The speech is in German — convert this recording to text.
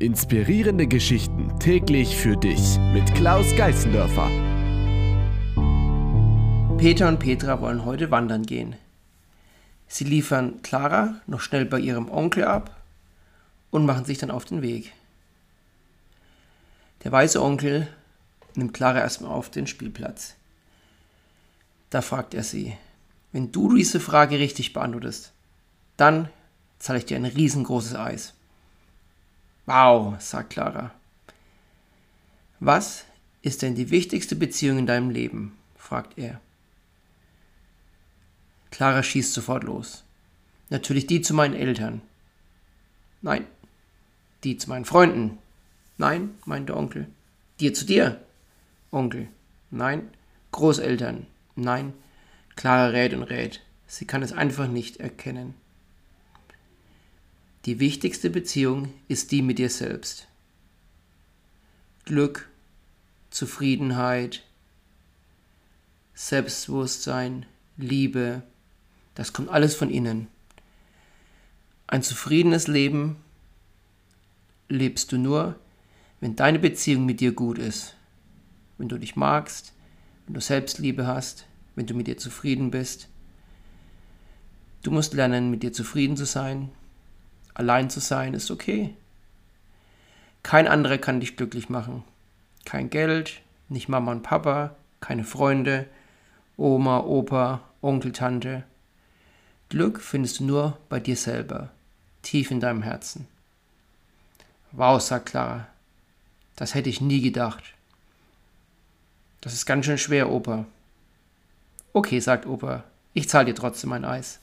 Inspirierende Geschichten täglich für dich mit Klaus Geißendörfer. Peter und Petra wollen heute wandern gehen. Sie liefern Clara noch schnell bei ihrem Onkel ab und machen sich dann auf den Weg. Der weiße Onkel nimmt Clara erstmal auf den Spielplatz. Da fragt er sie, wenn du diese Frage richtig beantwortest, dann zahle ich dir ein riesengroßes Eis. Wow, sagt Clara. Was ist denn die wichtigste Beziehung in deinem Leben? fragt er. Clara schießt sofort los. Natürlich die zu meinen Eltern. Nein. Die zu meinen Freunden. Nein, meint der Onkel. Dir zu dir. Onkel. Nein. Großeltern. Nein. Clara rät und rät. Sie kann es einfach nicht erkennen. Die wichtigste Beziehung ist die mit dir selbst. Glück, Zufriedenheit, Selbstbewusstsein, Liebe, das kommt alles von innen. Ein zufriedenes Leben lebst du nur, wenn deine Beziehung mit dir gut ist. Wenn du dich magst, wenn du Selbstliebe hast, wenn du mit dir zufrieden bist. Du musst lernen, mit dir zufrieden zu sein, Allein zu sein ist okay. Kein anderer kann dich glücklich machen. Kein Geld, nicht Mama und Papa, keine Freunde, Oma, Opa, Onkel, Tante. Glück findest du nur bei dir selber, tief in deinem Herzen. Wow, sagt Clara, das hätte ich nie gedacht. Das ist ganz schön schwer, Opa. Okay, sagt Opa, ich zahle dir trotzdem ein Eis.